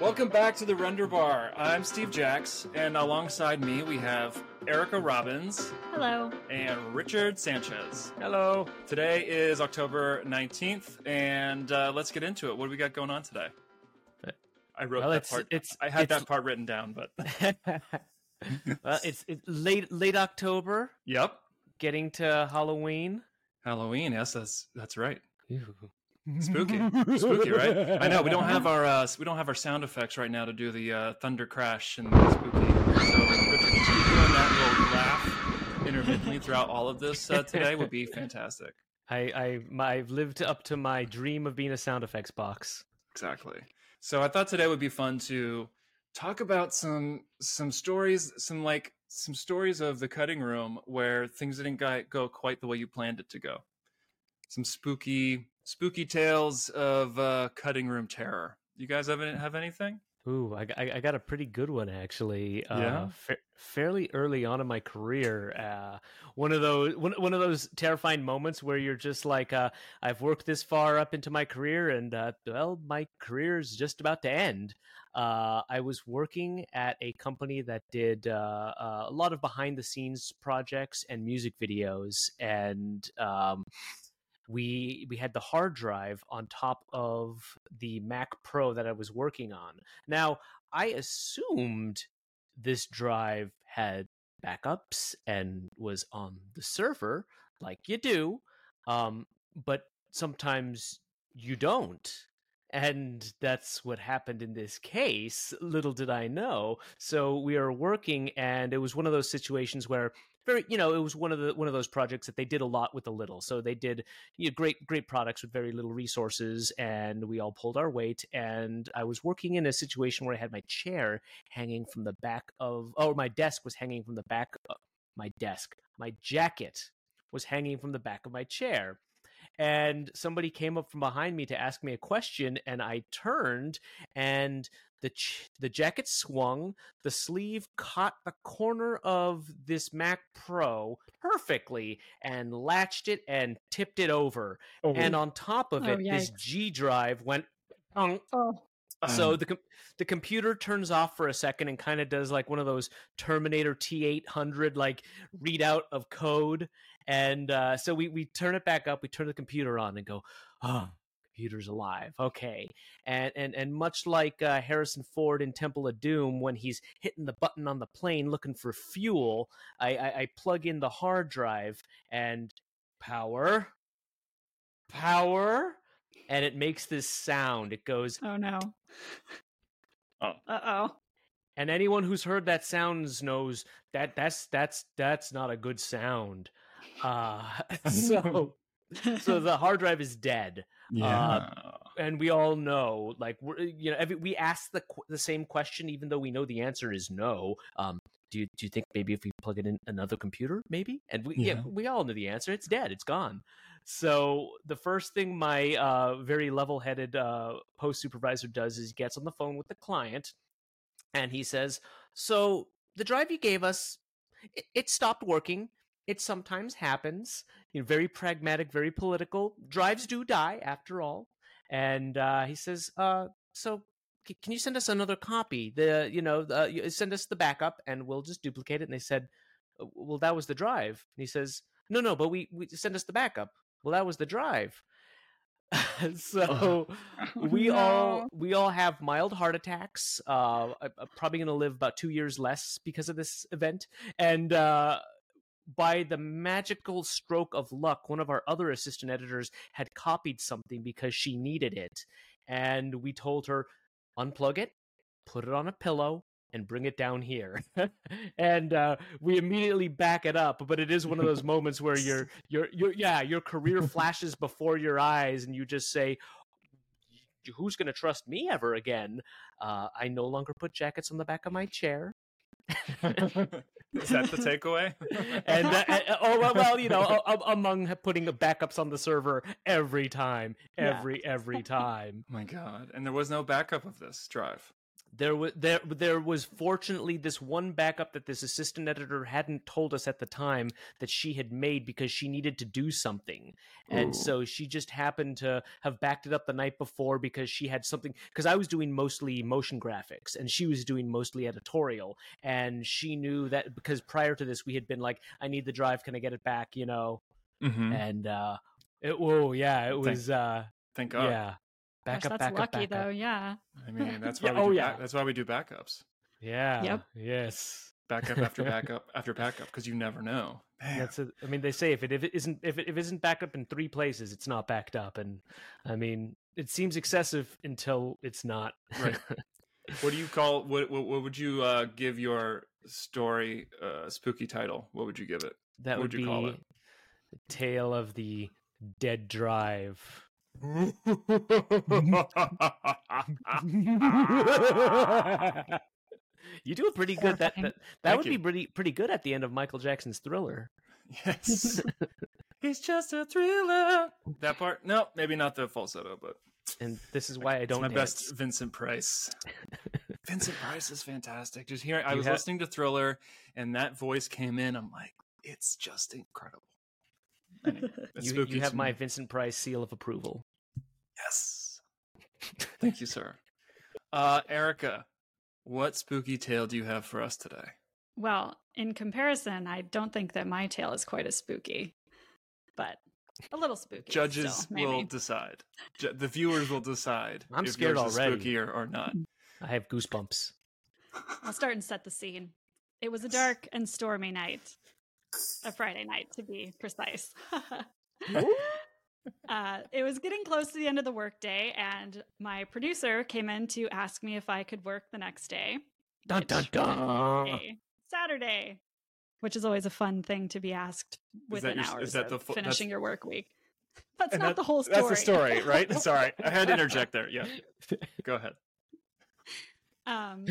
Welcome back to the Render Bar. I'm Steve Jacks, and alongside me we have Erica Robbins Hello. and Richard Sanchez. Hello. Today is October 19th, and uh, let's get into it. What do we got going on today? I wrote Well, that it's- part. it's- I had it's- that part written down, but well, it's, it's late late October, yep, getting to Halloween. Halloween. Yes, that's that's right. Ooh. Spooky, spooky, right? I know we don't have our uh, we don't have our sound effects right now to do the uh, thunder crash and the spooky. So Richard, just keep doing that little laugh intermittently throughout all of this uh, today would be fantastic. i i i've lived up to my dream of being a sound effects box. Exactly. So I thought today would be fun to talk about some some stories, some like some stories of the cutting room where things didn't go quite the way you planned it to go. Some spooky spooky tales of uh, cutting room terror. You guys have any, have anything? Ooh, I, I, I got a pretty good one actually. Uh, Yeah? fa- fairly early on in my career, uh, one of those one, one of those terrifying moments where you're just like, uh, I've worked this far up into my career, and uh, well, my career is just about to end. Uh, I was working at a company that did uh, uh, a lot of behind the scenes projects and music videos, and um, we we had the hard drive on top of the Mac Pro that I was working on. Now, I assumed this drive had backups and was on the server like you do. Um, but sometimes you don't. And that's what happened in this case. Little did I know. So we are working, and it was one of those situations where very, you know, it was one of the one of those projects that they did a lot with a little. So they did you know, great great products with very little resources, and we all pulled our weight. And I was working in a situation where I had my chair hanging from the back of, or my desk was hanging from the back. Of, my desk, my jacket was hanging from the back of my chair and somebody came up from behind me to ask me a question and i turned and the ch- the jacket swung the sleeve caught the corner of this mac pro perfectly and latched it and tipped it over and oh. on top of Oh, it this g drive went "Unk." Oh, so the com- the computer turns off for a second and kind of does like one of those Terminator T800 like readout of code, and uh, so we we turn it back up, we turn the computer on, and go, oh, computer's alive, okay, and and and much like uh, Harrison Ford in Temple of Doom when he's hitting the button on the plane looking for fuel, I I, I plug in the hard drive and power, power. And it makes this sound. It goes, oh no. Oh. Uh oh. and anyone who's heard that sounds knows that that's that's that's not a good sound uh so so the hard drive is dead yeah. and we all know like we're, you know every, we ask the the same question even though we know the answer is no um do you, do you think maybe if we plug it in another computer maybe and we yeah. Yeah. we all know the answer it's dead it's gone so the first thing my uh very level-headed uh post supervisor does is he gets on the phone with the client and he says so the drive you gave us it, it stopped working it sometimes happens you know very pragmatic very political. Drives do die after all. And uh, he says uh, so c- can you send us another copy? The you know you send us the backup and we'll just duplicate it. And they said "Uh, well that was the drive. And he says no no but we, we send us the backup. Well that was the drive. So we all we all have mild heart attacks uh i'm probably going to live about two years less because of this event. And uh by the magical stroke of luck one of our other assistant editors had copied something because she needed it. And we told her unplug it put it on a pillow and bring it down here. And uh, we immediately back it up but it is one of those moments where your your your yeah your career flashes before your eyes and you just say who's going to trust me ever again? Uh, i no longer put jackets on the back of my chair Is that the takeaway? and uh, uh, oh well, well you know a- a- among putting backups on the server every time Yeah. every every time Oh my god! And there was no backup of this drive. There was there there was fortunately this one backup that this assistant editor hadn't told us at the time that she had made because she needed to do something and Ooh. so she just happened to have backed it up the night before because she had something because i was doing mostly motion graphics and she was doing mostly editorial and she knew that because prior to this we had been like i need the drive can i get it back you know Mhm. and uh it whoa yeah it Thank- was uh Thank God. yeah Gosh, that's backup lucky backup. though. Yeah. I mean, that's Yeah, why we oh, do yeah. back- that's why we do backups. yeah Yep. yes Backup after backup after backup because you never know. Man. That's a, I mean, they say if it if it isn't if it, if it isn't backed up in three places, it's not backed up, and I mean, it seems excessive until it's not. Right. What do you call what? What, what would you uh, give your story uh, spooky title? What would you give it? that What would would you be call it? the tale of the dead drive. You do it pretty good. That that, that would you. be pretty pretty good at the end of Michael Jackson's Thriller. yes. He's just a thriller. That part? No, maybe not the falsetto, but And this is why I it's don't my dance. best Vincent Price. Vincent Price is fantastic. Just hearing, I You was ha- listening to Thriller, and that voice came in. I'm like, it's just incredible. Anyway, You, you have to my. Vincent Price seal of approval. Yes. Thank you, sir. Uh, Erica, what spooky tale do you have for us today? Well, in comparison, I don't think that my tale is quite as spooky, but a little spooky. Judges still, maybe. will decide. Ju- the viewers will decide. I'm if scared yours is already. Spooky or, or not. I have goosebumps. I'll start and set the scene. It was a dark and stormy night, a Friday night to be precise. uh, it was getting close to the end of the workday, and my producer came in to ask me if I could work the next day. Dun dun dun. Saturday, which is always a fun thing to be asked that within your s- is hours that of the fu- that's- finishing your work week. That's not that- the whole story. That's the story, right? Sorry, I had to interject there. Yeah, go ahead. Um,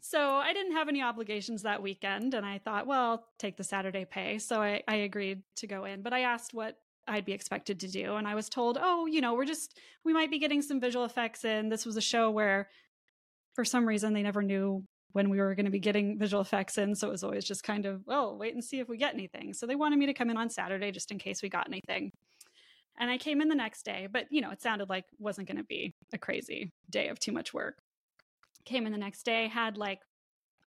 so I didn't have any obligations that weekend, and I thought, well, I'll take the Saturday pay. So I, I agreed to go in, but I asked what I'd be expected to do, and I was told, oh, you know, we're just we might be getting some visual effects in. This was a show where, for some reason, they never knew when we were going to be getting visual effects in, so it was always just kind of, well, wait and see if we get anything. So they wanted me to come in on Saturday just in case we got anything. And I came in the next day, but you know, it sounded like it wasn't going to be a crazy day of too much work came in the next day had like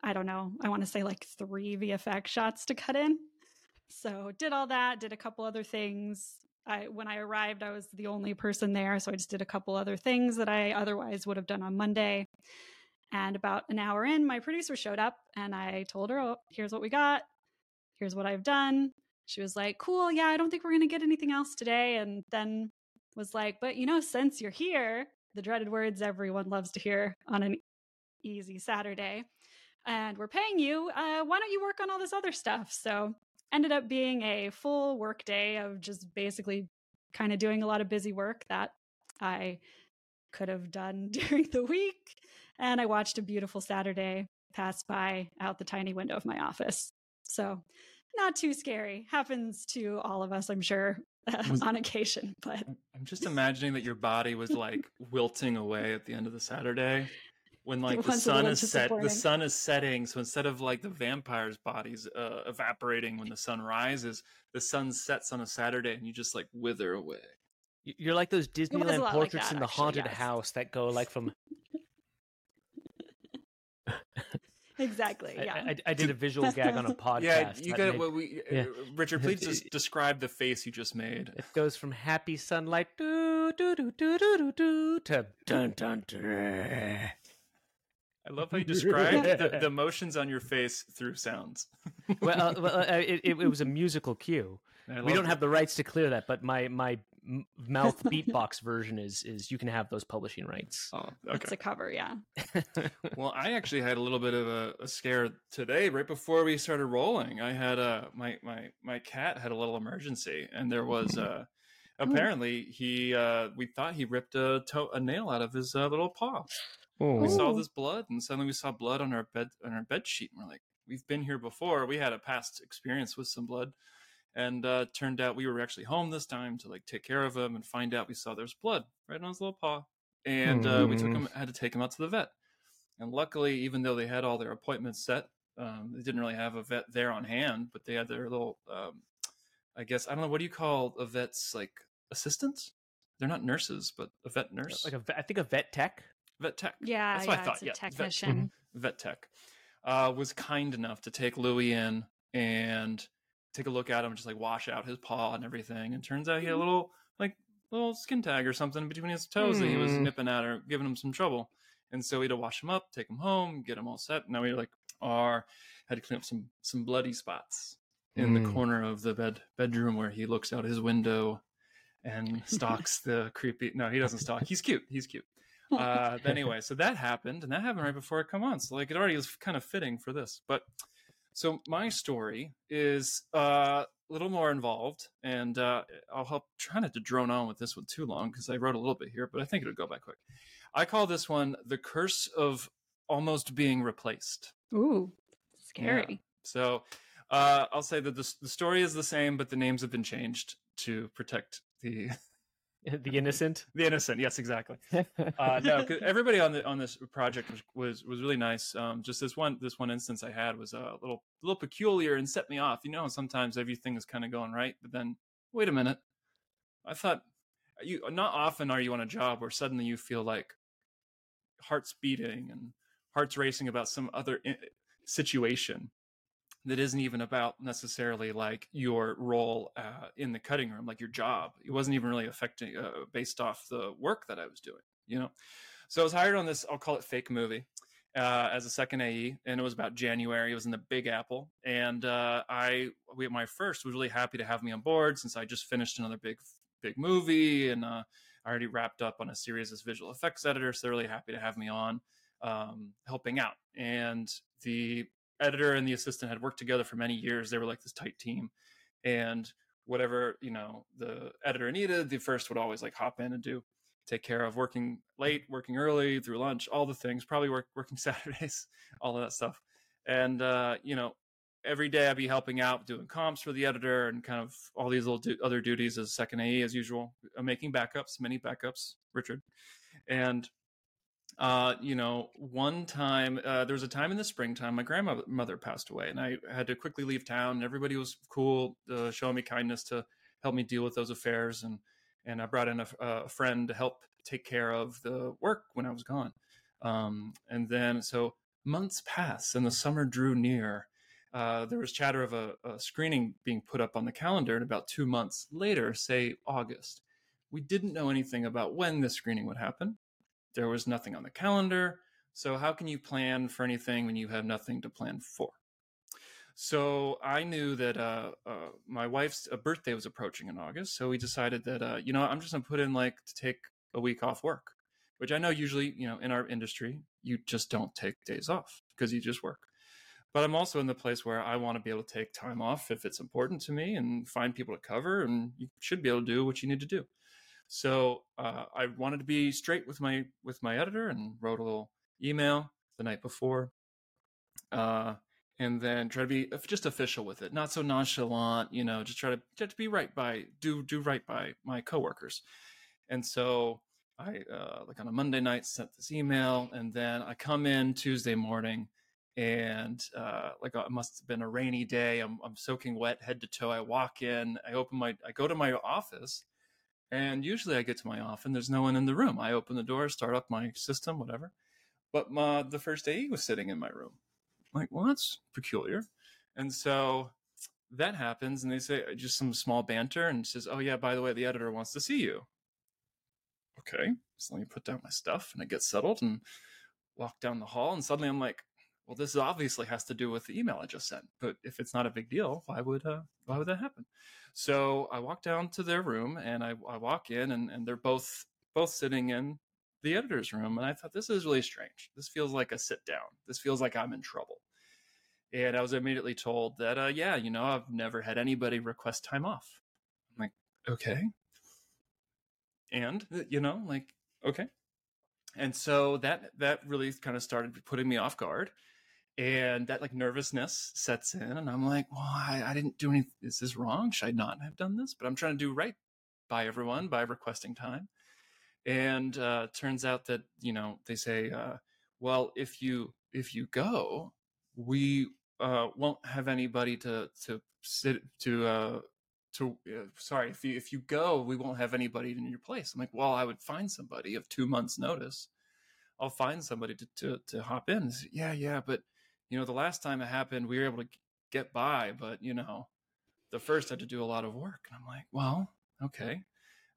i don't know i want to say like three vfx shots to cut in so did all that did a couple other things i when i arrived i was the only person there so i just did a couple other things that i otherwise would have done on monday and about an hour in my producer showed up and i told her oh here's what we got here's what i've done she was like cool yeah i don't think we're going to get anything else today and then was like but you know since you're here the dreaded words everyone loves to hear on an easy Saturday, and we're paying you. Uh, why don't you work on all this other stuff? So ended up being a full work day of just basically kind of doing a lot of busy work that I could have done during the week. And I watched a beautiful Saturday pass by out the tiny window of my office. So not too scary. Happens to all of us, I'm sure, uh, Was- on occasion. But I'm just imagining that your body was like wilting away at the end of the Saturday when like the sun is set. The sun is setting, so instead of like the vampires' bodies uh, evaporating when the sun rises, the sun sets on a Saturday, and you just like wither away. You're like those Disneyland lot like portraits that, in the actually, haunted yes. house that go like from. exactly, I, yeah. I, I did a visual gag on a podcast. yeah, you that got made- what we. yeah. Uh, Richard, please just describe the face you just made. It goes from happy sunlight do do do do do do do to dun dun dun. I love how you describe the, the emotions on your face through sounds. well, uh, well uh, it, it, it was a musical cue. We don't it. have the rights to clear that, but my my m- mouth beatbox version is is you can have those publishing rights. Oh, It's a cover, yeah. Well, I actually had a little bit of a, a scare today, right before we started rolling. I had a my my my cat had a little emergency, and there was uh, apparently he uh, we thought he ripped a toe, a nail out of his uh, little paw. We saw this blood, and suddenly we saw blood on our bed on our bed sheet, and we're like, we've been here before. We had a past experience with some blood, and uh, turned out we were actually home this time to like take care of him and find out we saw there's blood right on his little paw, and uh, we took Hmm. him had to take him out to the vet. And luckily, even though they had all their appointments set, um, they didn't really have a vet there on hand, but they had their little, um, I guess, I don't know, what do you call a vet's like assistants? They're not nurses, but a vet nurse. Like a, ve- I think a vet tech. vet tech. Yeah, That's yeah, what I thought. it's a yeah, vet- technician. vet tech, uh, was kind enough to take Louis in and take a look at him, and just like wash out his paw and everything. And turns out he had a little like little skin tag or something between his toes that he was Hmm. nipping at or giving him some trouble. And so we had to wash him up, take him home, get him all set. Now we like are had to clean up some some bloody spots in the Hmm. corner of the bed bedroom where he looks out his window and stalks the creepy. No, he doesn't stalk. He's cute. He's cute uh, but anyway, so that happened, and that happened right before I come on. So like it already was kind of fitting for this. But so my story is uh, a little more involved, and uh, I'll help try not to drone on with this one too long because I wrote a little bit here, but I think it'll go by quick. I call this one the curse of almost being replaced. Ooh, scary. So uh, I'll say that the, the story is the same, but the names have been changed to protect the the innocent. the innocent. Yes, exactly. uh, no, everybody on the on this project was was, was really nice. Um, just this one this one instance I had was a little a little peculiar and set me off. You know, sometimes everything is kind of going right, but then wait a minute, I thought you not often are you on a job where suddenly you feel like hearts beating and hearts racing about some other i- situation that isn't even about necessarily like your role uh, in the cutting room, like your job. It wasn't even really affecting uh, based off the work that I was doing, you know. So I was hired on this. I'll call it fake movie uh, as a second AE, and it was about January. It was in the Big Apple, and uh, I, we, my first was really happy to have me on board since I just finished another big, big movie, and uh, I already wrapped up on a series as visual effects editor. So they're really happy to have me on, um, helping out. And the editor and the assistant had worked together for many years. They were like this tight team, and whatever you know the editor needed, the first would always like hop in and do take care of working late, working early, through lunch, all the things, probably work, working Saturdays, all of that stuff. And, uh, you know, every day I'd be helping out, doing comps for the editor and kind of all these little du- other duties as second AE as usual, uh, making backups, many backups, Richard. And, uh, you know, one time, uh, there was a time in the springtime, my grandmother passed away and I had to quickly leave town and everybody was cool, uh, showing me kindness to help me deal with those affairs. And, and I brought in a, a friend to help take care of the work when I was gone. Um, and then, so months passed and the summer drew near. Uh, there was chatter of a, a screening being put up on the calendar, and about two months later, say August, we didn't know anything about when the screening would happen. There was nothing on the calendar. So, how can you plan for anything when you have nothing to plan for? So I knew that uh, uh, my wife's uh, birthday was approaching in August, so we decided that uh, you know I'm just gonna put in like to take a week off work, which I know usually you know in our industry you just don't take days off because you just work. But I'm also in the place where I want to be able to take time off if it's important to me and find people to cover, and you should be able to do what you need to do. So uh, I wanted to be straight with my with my editor and wrote a little email the night before. Uh, and then try to be just official with it, not so nonchalant. You know, just try to just to be right by do do right by my coworkers. And so I uh, like on a Monday night sent this email, and then I come in Tuesday morning, and uh, like it must have been a rainy day. I'm I'm soaking wet head to toe. I walk in, I open my, I go to my office, and usually I get to my office and there's no one in the room. I open the door, start up my system, whatever. But my, the first AE was sitting in my room like, well, that's peculiar. And so that happens, and they say uh, just some small banter, and says, "Oh yeah, by the way, the editor wants to see you." Okay, so let me put down my stuff, and I get settled and walk down the hall, and suddenly I'm like, "Well, this obviously has to do with the email I just sent. But if it's not a big deal, why would uh, why would that happen?" So I walk down to their room, and I, I walk in, and, and they're both both sitting in the editor's room and i thought this is really strange. This feels like a sit down. This feels like i'm in trouble. And i was immediately told that uh, yeah you know i've never had anybody request time off. I'm like okay. And you know like okay. And so that that really kind of started putting me off guard and that like nervousness sets in and i'm like well i, I didn't do anything is this wrong should i not have done this but i'm trying to do right by everyone by requesting time and uh, turns out that you know they say uh, well, if you if you go, we uh, won't have anybody to to sit to uh, to uh, sorry if you if you go, we won't have anybody in your place. I'm like, well, I would find somebody of two months' notice. I'll find somebody to to, to hop in. Yeah, yeah, but you know, the last time it happened, we were able to get by, but you know, the first had to do a lot of work. And I'm like, well, okay.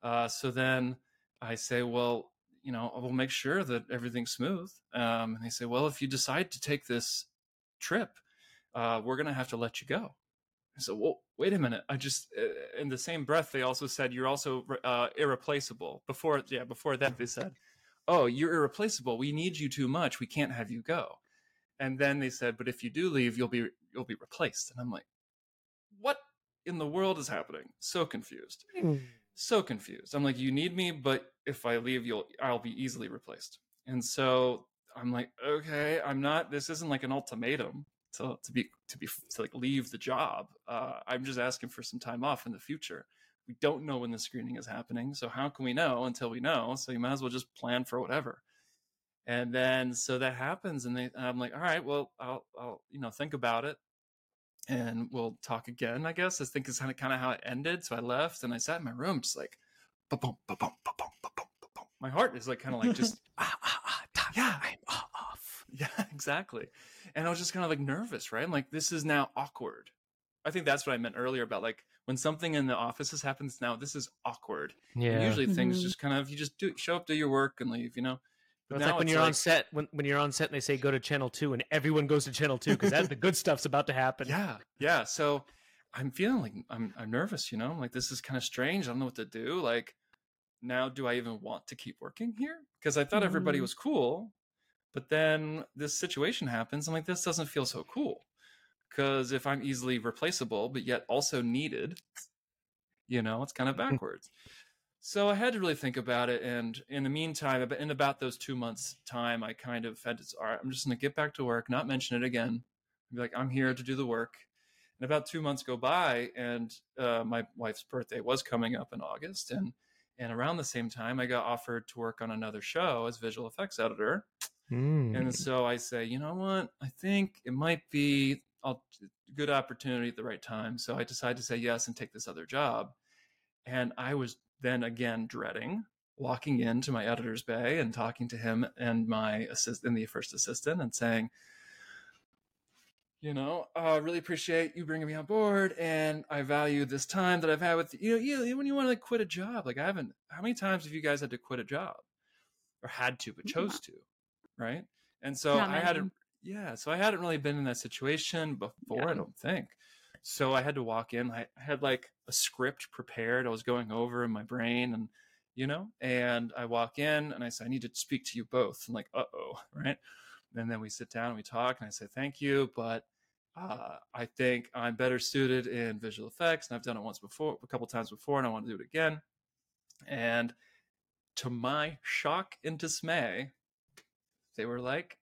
Uh, so then I say, well, you know, we'll make sure that everything's smooth. Um, and they say, well, if you decide to take this trip, uh, we're going to have to let you go. I said, well, wait a minute. I just, uh, in the same breath, they also said, you're also uh, irreplaceable. Before, yeah, before that, they said, oh, you're irreplaceable. We need you too much. We can't have you go. And then they said, but if you do leave, you'll be, you'll be replaced. And I'm like, what in the world is happening? So confused. Mm. So confused. I'm like, you need me, but if I leave, you'll I'll be easily replaced. And so I'm like, okay, I'm not. This isn't like an ultimatum to to be to be to like leave the job. Uh, I'm just asking for some time off in the future. We don't know when the screening is happening, so how can we know until we know? So you might as well just plan for whatever. And then so that happens, and, they, and I'm like, all right, well, I'll I'll you know think about it and we'll talk again. I guess I think is kind of kind of how it ended. So I left and I sat in my room, just like, ba-bum, ba-bum, ba-bum, my heart is like kind of like just ah, ah, ah, yeah, I'm off. Yeah, exactly. And I was just kind of like nervous, right? I'm like, this is now awkward. I think that's what I meant earlier about like when something in the offices happens now, this is awkward. Yeah. And usually things mm-hmm. just kind of you just do show up, do your work, and leave. You know. It's like when it's you're like, on set when, when you're on set and they say go to channel two and everyone goes to channel two because the good stuff's about to happen. Yeah, yeah. So I'm feeling like I'm I'm nervous. You know, I'm like this is kind of strange. I don't know what to do. Like now, do I even want to keep working here? Because I thought mm. everybody mm-hmm. was cool, but then this situation happens. I'm like this doesn't feel so cool. Because if I'm easily replaceable but yet also needed, you know, it's kind of backwards. So I had to really think about it, and in the meantime, in about those two months' time, I kind of had to. All right, I'm just going to get back to work, not mention it again. Be like, I'm here to do the work. And about two months go by, and uh, my wife's birthday was coming up in August, and and around the same time, I got offered to work on another show as visual effects editor. Mm. And so I say, you know what? I think it might be a good opportunity at the right time. So I decided to say yes and take this other job. And I was then again dreading walking into my editor's bay and talking to him and my assistant, the first assistant, and saying, you know, I uh, really appreciate you bringing me on board, and I value this time that I've had with you. Know, you when you want to like quit a job, like I haven't. How many times have you guys had to quit a job, or had to but chose to, right? And so Not I hadn't. Yeah, so I hadn't really been in that situation before. Yeah. I don't think. So I had to walk in. I had like a script prepared. I was going over in my brain and, you know, and I walk in and I say, I need to speak to you both. And like, uh oh, right? And then we sit down and we talk and I say, thank you. But uh, I think I'm better suited in visual effects. And I've done it once before, a couple times before, and I want to do it again. And to my shock and dismay, they were like,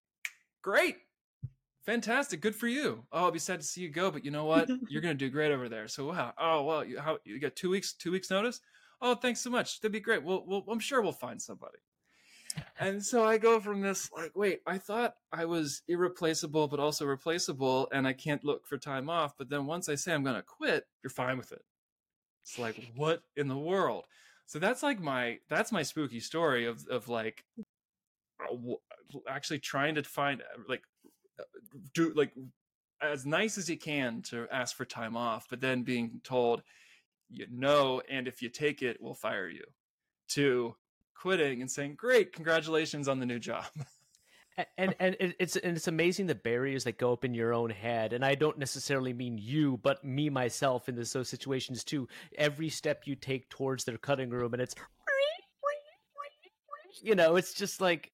great fantastic good for you. Oh i'll be sad to see you go but you know what? You're gonna do great over there. So wow. Oh well you, how, you got two weeks two weeks notice? Oh thanks so much. That'd be great. We'll, we'll i'm sure we'll find somebody. And so i go from this like wait i thought i was irreplaceable but also replaceable and i can't look for time off but then once i say i'm gonna quit you're fine with it. It's like what in the world? So that's like my that's my spooky story of of like uh, actually trying to find like do like as nice as you can to ask for time off, but then being told you know, and if you take it, we'll fire you. To quitting and saying, "Great, congratulations on the new job." and and it's and it's amazing the barriers that go up in your own head and i don't necessarily mean you but me myself in those situations too every step you take towards their cutting room and it's you know it's just like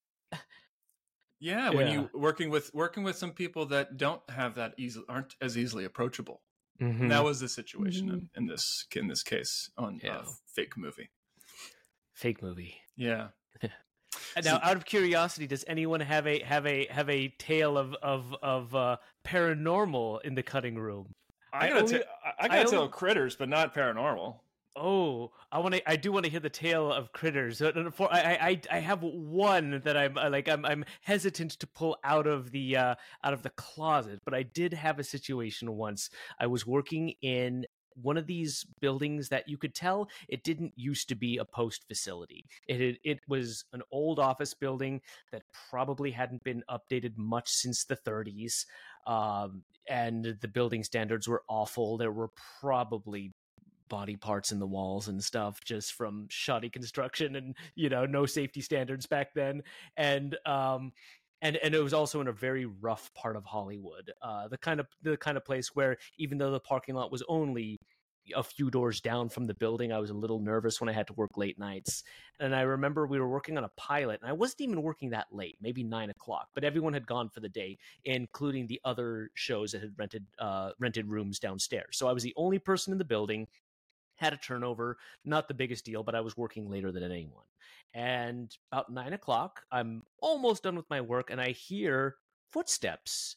yeah, when you working with working with some people that don't have that easy aren't as easily approachable. Mm-hmm. That was the situation mm-hmm. in, in, this in this case on yeah. uh, fake movie. Fake movie. Yeah. now, so, out of curiosity, does anyone have a have a have a tale of of of uh, paranormal in the cutting room? I gotta, I only, t- I gotta I tell only... critters, but not paranormal. Oh, I want to. I do want to hear the tale of critters. For I, I, I have one that I'm uh, like I'm, I'm hesitant to pull out of the uh, out of the closet. But I did have a situation once. I was working in one of these buildings that you could tell it didn't used to be a post facility. It it, it was an old office building that probably hadn't been updated much since the 30s. Um, and the building standards were awful. There were probably body parts in the walls and stuff just from shoddy construction and you know no safety standards back then and um and and it was also in a very rough part of Hollywood uh the kind of the kind of place where even though the parking lot was only a few doors down from the building. I was a little nervous when I had to work late nights. And I remember we were working on a pilot, and I wasn't even working that late, maybe nine o'clock, but everyone had gone for the day, including the other shows that had rented uh, rented rooms downstairs. So I was the only person in the building had a turnover, not the biggest deal, but I was working later than anyone. And about nine o'clock, I'm almost done with my work, and I hear footsteps.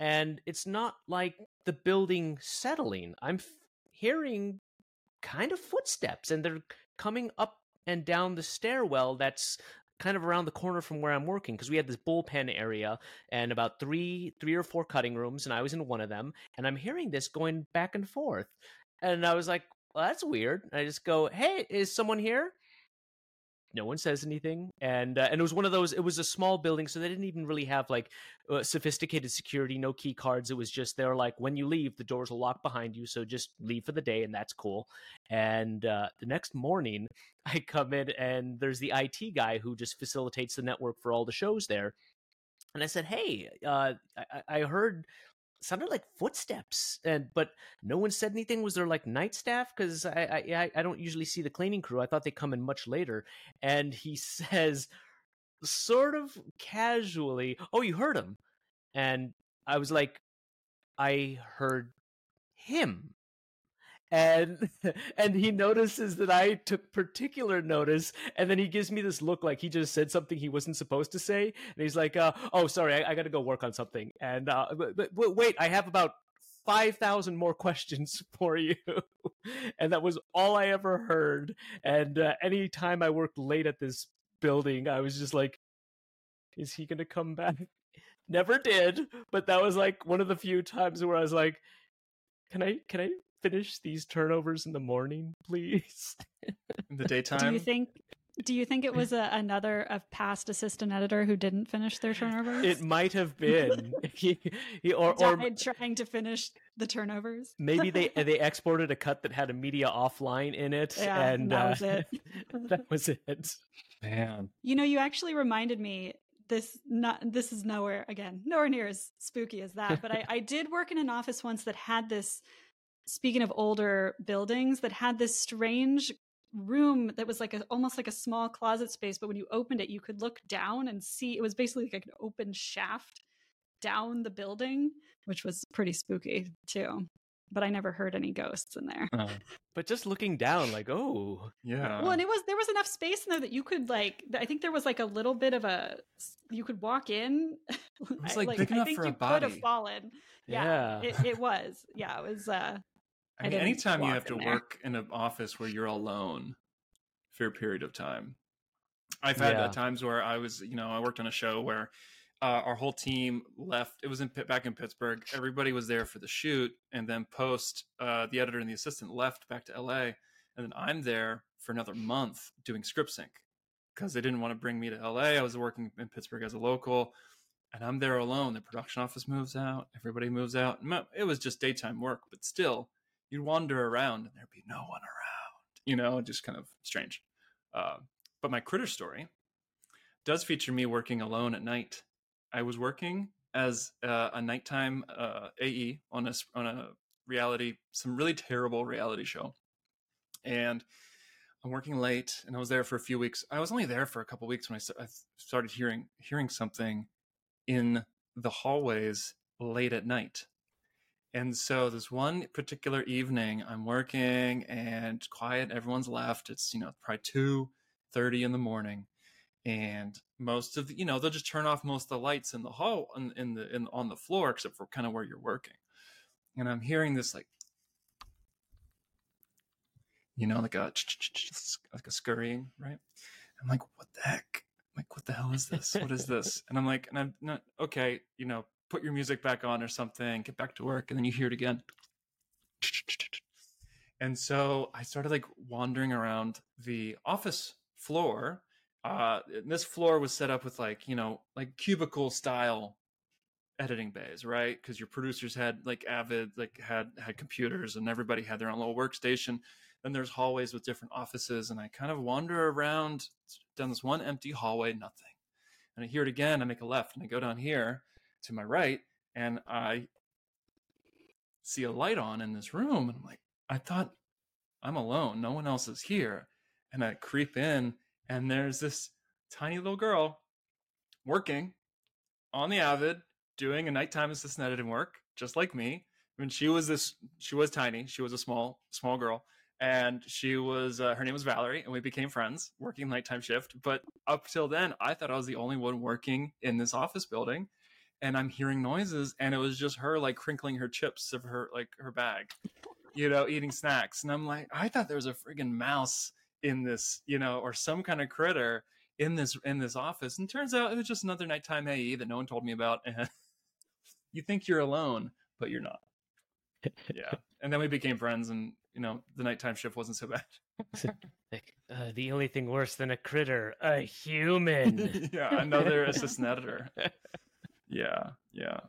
And it's not like the building settling. I'm f- hearing kind of footsteps, and they're coming up and down the stairwell that's kind of around the corner from where I'm working because we had this bullpen area and about three three or four cutting rooms and I was in one of them and I'm hearing this going back and forth and I was like well, that's weird. And I just go, hey, is someone here? No one says anything, and uh, and it was one of those. It was a small building, so they didn't even really have like uh, sophisticated security, no key cards. It was just they're like, when you leave, the doors will lock behind you, so just leave for the day, and that's cool. And uh, the next morning, I come in, and there's the IT guy who just facilitates the network for all the shows there. And I said, "Hey, uh, I, I heard sounded like footsteps and but no one said anything. Was there like night staff? Because I, I i don't usually see the cleaning crew. I thought they come in much later. And he says sort of casually oh you heard him. And i was like i heard him and and he notices that I took particular notice, and then he gives me this look like he just said something he wasn't supposed to say, and he's like, uh, "Oh, sorry, I, I got to go work on something." And uh, but, but, wait, I have about five thousand more questions for you, and that was all I ever heard. And uh, any time I worked late at this building, I was just like, "Is he gonna come back?" Never did, but that was like one of the few times where I was like, "Can I? Can I finish these turnovers in the morning, please? in the daytime. Do you think? Do you think it was a, another a past assistant editor who didn't finish their turnovers? It might have been. he, he, or, or trying to finish the turnovers. maybe they they exported a cut that had a media offline in it, yeah, and that was uh, it. that was it. Man, you know, you actually reminded me. This not this is nowhere again, nowhere near as spooky as that. But I, I did work in an office once that had this speaking of older buildings that had this strange room that was like a, almost like a small closet space but when you opened it you could look down and see it was basically like an open shaft down the building which was pretty spooky too but i never heard any ghosts in there uh, But just looking down, like, oh, yeah. well and it was there was enough space in there that you could like i think there was like a little bit of a you could walk in was, like, I- big I enough think for a you could have fallen yeah, Yeah. It, it was yeah it was uh I I mean, anytime you have to there. work in an office where you're alone for a period of time, I've had Yeah. uh, times where I was, you know, I worked on a show where uh, our whole team left. It was in back in Pittsburgh. Everybody was there for the shoot, and then post, uh, the editor and the assistant left back to LA, and then I'm there for another month doing script sync because they didn't want to bring me to LA. I was working in Pittsburgh as a local, and I'm there alone. The production office moves out, everybody moves out. It was just daytime work, but still, you'd wander around and there'd be no one around. You know, just kind of strange. Uh, but my critter story does feature me working alone at night. I was working as uh, a nighttime uh, AE on a on a reality, some really terrible reality show, and I'm working late, and I was there for a few weeks. I was only there for a couple weeks when I, I started hearing hearing something in the hallways late at night. And so this one particular evening, I'm working and quiet. Everyone's left. It's you know probably two thirty in the morning, and most of the you know they'll just turn off most of the lights in the hall in, in the in on the floor except for kind of where you're working. And I'm hearing this like you know, like a like a scurrying, right? I'm like, what the heck? I'm like, what the hell is this? What is this? And I'm like, and I'm not okay, you know, put your music back on or something, get back to work, and then you hear it again. And so I started like wandering around the office floor. Uh, this floor was set up with like, you know, like cubicle style editing bays, right? Because your producers had like Avid, like had had computers, and everybody had their own little workstation. Then there's hallways with different offices, and I kind of wander around down this one empty hallway, nothing. And I hear it again. I make a left, and I go down here to my right, and I see a light on in this room, and I'm like, I thought I'm alone. No one else is here. And I creep in, and there's this tiny little girl working on the Avid, doing a nighttime assistant editing work, just like me. I mean, she was this, she was tiny. She was a small, small girl. And she was, uh, her name was Valerie, and we became friends working nighttime shift. But up till then, I thought I was the only one working in this office building and I'm hearing noises, and it was just her like crinkling her chips of her like her bag, you know, eating snacks. And I'm like, I thought there was a friggin' mouse in this, you know, or some kind of critter in this in this office. And turns out it was just another nighttime AE that no one told me about. And you think you're alone, but you're not. Yeah. And then we became friends, and you know, the nighttime shift wasn't so bad. uh, the only thing worse than a critter, a human. yeah, another assistant editor yeah yeah.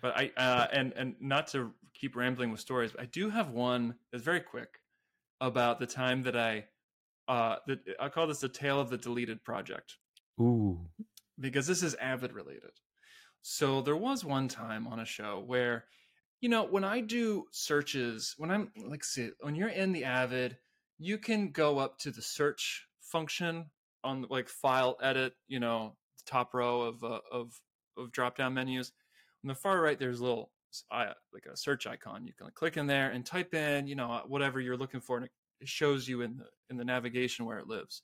But i uh and and not to keep rambling with stories i do have one that's very quick about the time that i uh that i call this the tale of the deleted project. Ooh. Because this is avid related. So there was one time on a show where you know when i do searches when i'm like see when you're in the avid you can go up to the search function on like file edit you know top row of uh, of of drop down menus. On the far right, there's a little uh, like a search icon. You can click in there and type in, you know, whatever you're looking for, and it shows you in the in the navigation where it lives.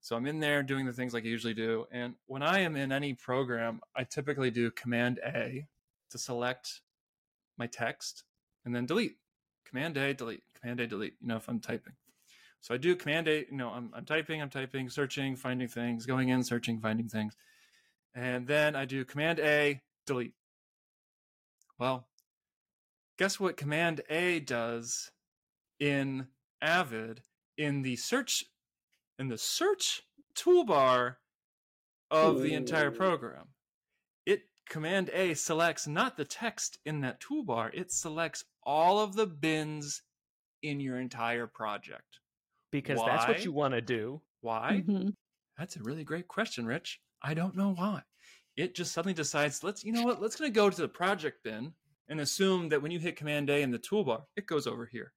So I'm in there doing the things like I usually do. And when I am in any program, I typically do Command A to select my text and then delete. Command A, delete. Command A, delete. You know, if I'm typing. So I do Command A. You know, I'm, I'm typing, I'm typing, searching, finding things, going in, searching, finding things. And then I do Command A, delete. Well, guess what Command A does in Avid in the search in the search toolbar of the entire program. It Command A selects not the text in that toolbar, it selects all of the bins in your entire project. Because Why? that's what you want to do. Why? Mm-hmm. That's a really great question, Rich. I don't know why. It just suddenly decides, let's, you know what, let's going to go to the project bin and assume that when you hit Command A in the toolbar, it goes over here.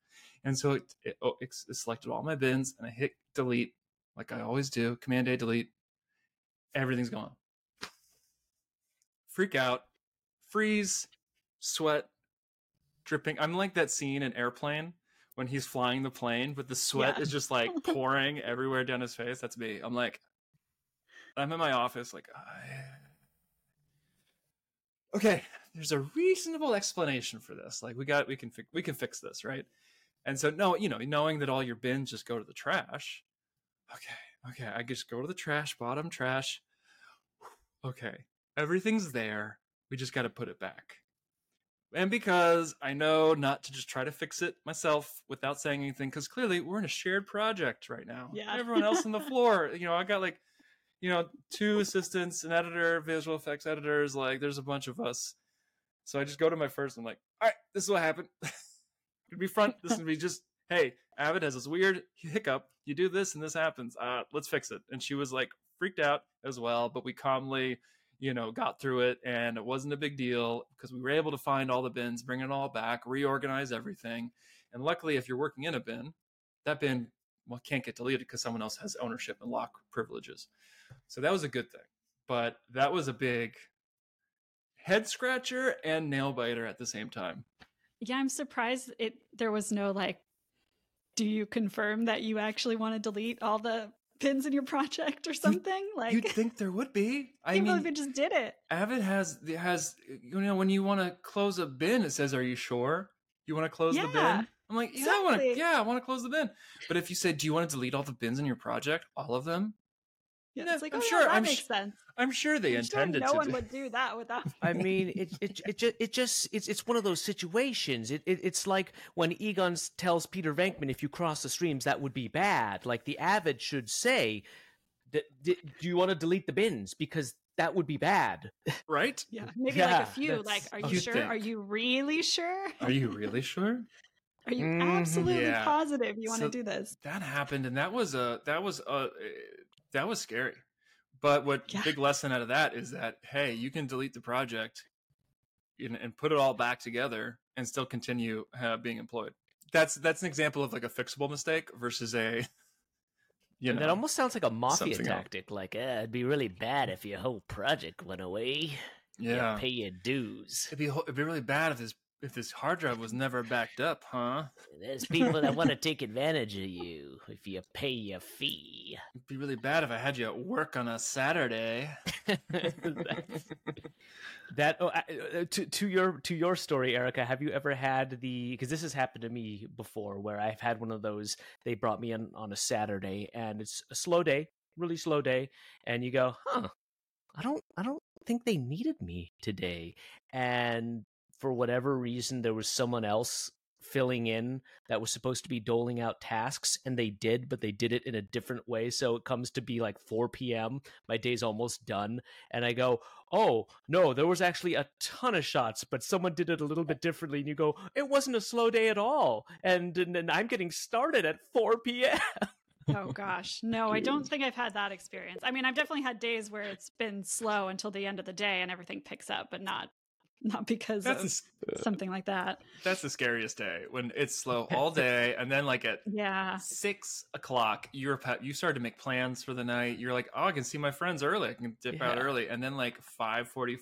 And so it, it, oh, it, it selected all my bins and I hit delete like I always do, Command A, delete. Everything's gone. Freak out, freeze, sweat, dripping. I'm like that scene in Airplane when he's flying the plane, but the sweat yeah. is just like pouring everywhere down his face. That's me. I'm like, I'm in my office, like, okay, there's a reasonable explanation for this. Like, we got, we can, fi- we can fix this, right? And so, no, you know, knowing that all your bins just go to the trash. Okay, okay, I just go to the trash, bottom trash. Okay, everything's there. We just got to put it back. And because I know not to just try to fix it myself without saying anything, because clearly we're in a shared project right now. Yeah. Everyone else on the floor, you know, I got like you know, two assistants, an editor, visual effects editors. Like, there's a bunch of us. So I just go to my first. I'm like, all right, this is what happened. It'd be front. This would be just, hey, Avid has this weird hiccup. You do this and this happens. Uh, let's fix it. And she was like freaked out as well, but we calmly, you know, got through it, and it wasn't a big deal because we were able to find all the bins, bring it all back, reorganize everything. And luckily, if you're working in a bin, that bin well can't get deleted because someone else has ownership and lock privileges. So that was a good thing. But that was a big head scratcher and nail biter at the same time. Yeah, I'm surprised it there was no like do you confirm that you actually want to delete all the bins in your project or something? You, like you'd think there would be. I mean, if it just did it. Avid has has you know when you want to close a bin, it says, "Are you sure you want to close yeah. the bin?" I'm like, yeah, I want to, yeah, I want to close the bin. But if you said, do you want to delete all the bins in your project, all of them? Yeah, Yeah, it's like, I'm oh, yeah, sure- that I'm makes sh- sense. I'm sure they I'm sure intended no to. one do- would do that without. I mean, it it it just it just it's it's one of those situations. It, it it's like when Egon tells Peter Venkman, "If you cross the streams, that would be bad." Like the avid should say, "D- d- "Do you want to delete the bins because that would be bad?" right? Yeah, maybe Yeah, like a few. Like, are you you sure? think. Are you really sure? Are you really sure? Are you Mhm. absolutely Yeah. positive you want So- to do this? that happened and that was a that was a that was scary but what Yeah. big lesson out of that is that hey you can delete the project and, and put it all back together and still continue uh, being employed that's that's an example of like a fixable mistake versus a you know that almost sounds like a mafia something else. tactic. Like, uh, it'd be really bad if your whole project went away. You yeah pay your dues. it'd be it'd be really bad if this if this hard drive was never backed up huh There's people that want to take advantage of you if you pay your fee. it'd be really bad if i had you at work on a saturday that oh, uh, uh, to to your to your story, Erica. Have you ever had the? Because this has happened to me before, where I've had one of those. They brought me in on a Saturday, and it's a slow day, really slow day, and you go, huh? I don't, I don't think they needed me today, and for whatever reason, there was someone else filling in that was supposed to be doling out tasks and they did but they did it in a different way. So it comes to be like 4 p.m my day's almost done and i go oh no there was actually a ton of shots but someone did it a little bit differently and you go it wasn't a slow day at all and and, i'm getting started at 4 p.m Oh gosh, no, I don't think I've had that experience. I mean, I've definitely had days where it's been slow until the end of the day and everything picks up, but not not because that's of the, uh, something like that. that's the scariest day when it's slow all day and then like at Yeah, six o'clock you're you started to make plans for the night you're like oh i can see my friends early i can dip out early and then like 5.45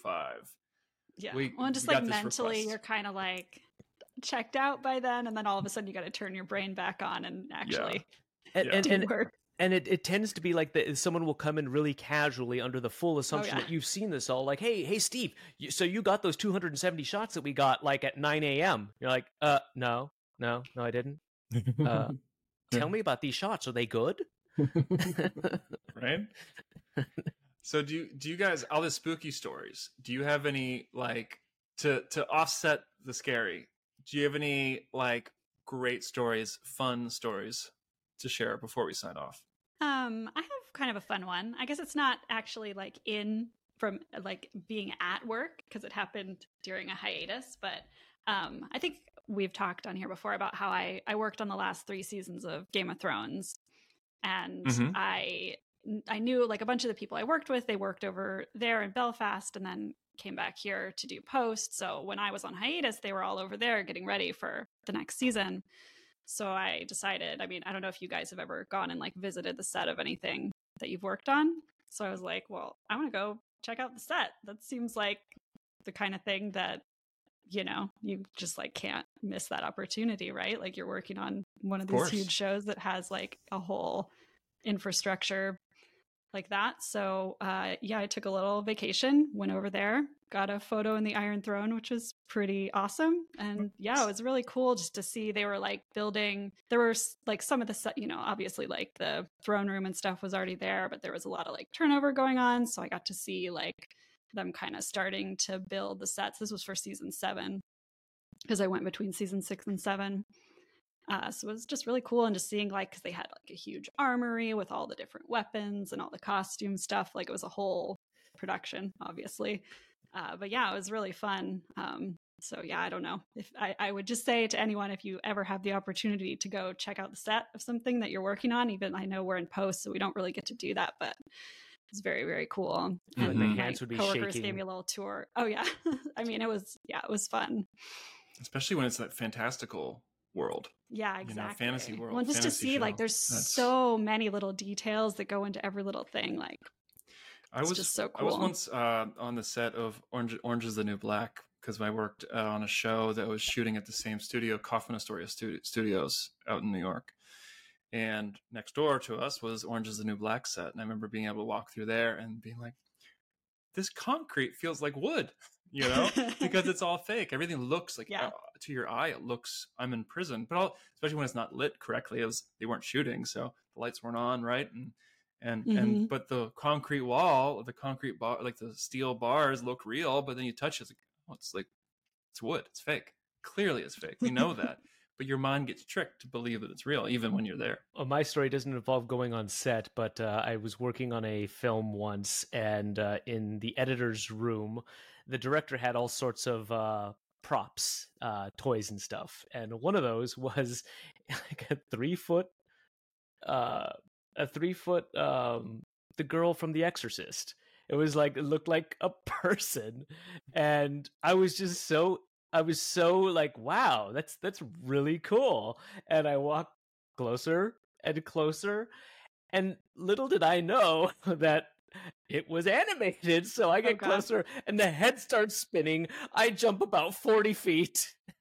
yeah. We- well, and just we like mentally, request. you're kind of like checked out by then, and then all of a sudden you got to turn your brain back on and actually and, Yeah. and, do and, work. And it, it tends to be like that someone will come in really casually under the full assumption Oh, yeah. that you've seen this all like hey hey steve you, so you got those 270 shots that we got like at 9 a.m you're like uh no no no i didn't. Uh tell me about these shots. Are they good? Right? So do you do you guys all the spooky stories do you have any like to to offset the scary do you have any like great stories fun stories to share before we sign off Um, I have kind of a fun one. I guess it's not actually like in from like being at work because it happened during a hiatus, but um, I think we've talked on here before about how I I worked on the last three seasons of Game of Thrones, and Mhm. I I knew like a bunch of the people I worked with. They worked over there in Belfast, and then came back here to do post. So when I was on hiatus, they were all over there getting ready for the next season. So I decided, I mean, I don't know if you guys have ever gone and like visited the set of anything that you've worked on. So I was like, well, I want to go check out the set. That seems like the kind of thing that, you know, you just like can't miss that opportunity, right? Like you're working on one of Of these course. huge shows that has like a whole infrastructure like that. So uh yeah, I took a little vacation, went over there, got a photo in the Iron Throne, which was pretty awesome. And yeah, it was really cool just to see they were like building there were like some of the set, you know, obviously like the throne room and stuff was already there, but there was a lot of like turnover going on. So I got to see like them kind of starting to build the sets. This was for season seven because I went between season six and seven. Uh, so it was just really cool and just seeing like because they had like a huge armory with all the different weapons and all the costume stuff. Like it was a whole production, obviously. Uh, but yeah, it was really fun. Um, so yeah, I don't know if I, I would just say to anyone if you ever have the opportunity to go check out the set of something that you're working on. Even I know we're in post, so we don't really get to do that, but it's very very cool. Feel like And my my hands would be coworkers shaking. gave me a little tour. Oh yeah, I mean it was yeah it was fun. especially when it's that fantastical world Yeah, know, exactly. fantasy world, Well, just to fantasy see like there's That's- so many little details that go into every little thing. Like I was just so I was once uh, on the set of Orange Orange is the New Black because I worked uh, on a show that was shooting at the same studio, Kaufman Astoria Studi- Studios, out in New York. And next door to us was Orange is the New Black set, and I remember being able to walk through there and being like, "This concrete feels like wood." you know, because it's all fake. Everything looks like Yeah. uh, to your eye, it looks I'm in prison. But all, especially when it's not lit correctly, it was they weren't shooting, so the lights weren't on, right? And and and Mhm. but the concrete wall, the concrete bar, like the steel bars, look real. But then you touch it, it's like oh, it's like it's wood. It's fake. Clearly, it's fake. We know that. But your mind gets tricked to believe that it's real, even when you're there. Well, my story doesn't involve going on set, but uh, I was working on a film once, and uh, in the editor's room, the director had all sorts of uh, props, uh, toys, and stuff. And one of those was like a three foot, uh, a three foot, um, the girl from The Exorcist. It was like it looked like a person, and I was just so I was so like, wow, that's that's really cool. And I walked closer and closer. And little did I know that it was animated. So I get closer and the head starts spinning. I jump about 40 feet.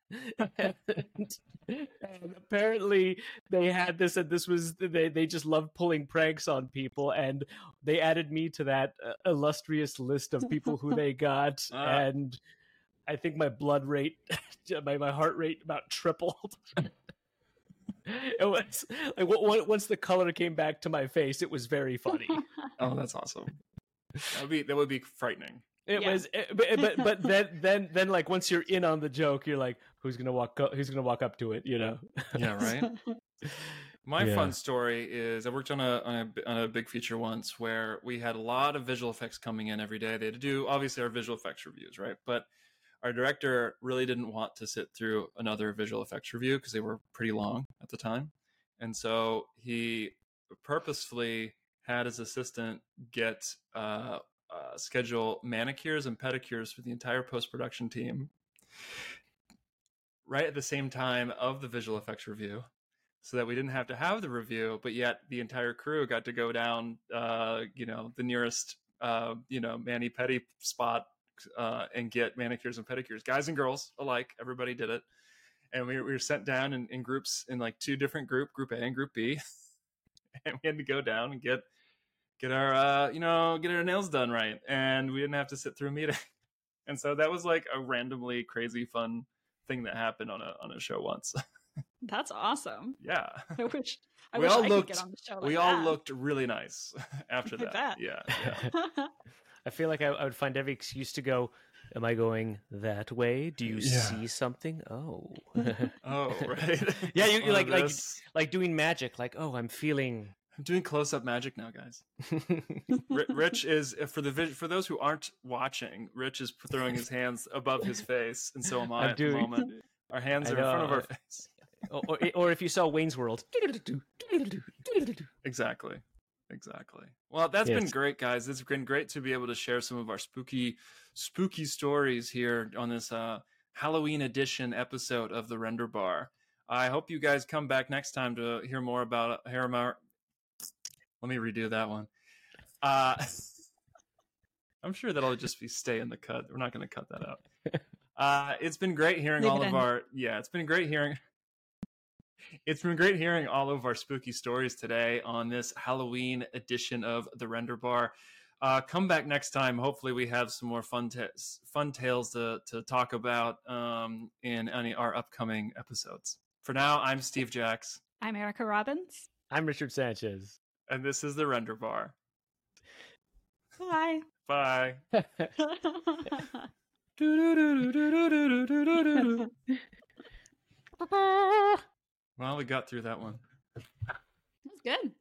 and, and apparently they had this and this was they, they just loved pulling pranks on people and they added me to that uh, illustrious list of people who they got Ah. and i think my blood rate my, my heart rate about tripled it was like w- w- once the color came back to my face it was very funny Oh, that's awesome. That would be that would be frightening. It Yeah. was it, but, but but then then then like once you're in on the joke you're like who's gonna walk up, who's gonna walk up to it you know Yeah, right. My Yeah. fun story is I worked on a, on a on a big feature once where we had a lot of visual effects coming in every day. They had to do obviously our visual effects reviews, right? But our director really didn't want to sit through another visual effects review because they were pretty long at the time, and so he purposefully had his assistant get uh, uh, schedule manicures and pedicures for the entire post production team right at the same time of the visual effects review so that we didn't have to have the review but yet the entire crew got to go down uh you know the nearest uh you know mani pedi spot uh and get manicures and pedicures. Guys and girls alike everybody did it. And we, we were sent down in, in groups in like two different group group a and group b. And we had to go down and get get our uh you know get our nails done right and we didn't have to sit through a meeting and so that was like a randomly crazy fun thing that happened on a on a show once That's awesome. yeah I wish I We wish all I looked- could get on the show. we like all looked really nice after that yeah yeah I feel like I, I would find every excuse to go. Am I going that way? Do you Yeah. see something? Oh, oh right Yeah, you- you like- like- like doing magic. Like, oh, I'm feeling. I'm doing close-up magic now guys rich is for the for those who aren't watching rich is throwing his hands above his face and so am i I'm at doing- the moment our hands are in front of our face or, or, or if you saw Wayne's World. Exactly. Exactly. Well, that's been great, guys. It's been great to be able to share some of our spooky, spooky stories here on this uh, Halloween edition episode of the Render Bar. I hope you guys come back next time to hear more about hear more. Let me redo that one. Uh, I'm sure that'll just be stay in the cut. We're not going to cut that out. Uh, it's been great hearing Leave all of in. our yeah. It's been great hearing. It's been great hearing all of our spooky stories today on this Halloween edition of the Render Bar. Uh, come back next time. Hopefully, we have some more fun ta- fun tales to to talk about um, in any our upcoming episodes. For now, I'm Steve Jacks, I'm Erica Robbins. I'm Richard Sanchez. And this is the Render Bar. Bye. Bye. Well, we got through that one. That's good.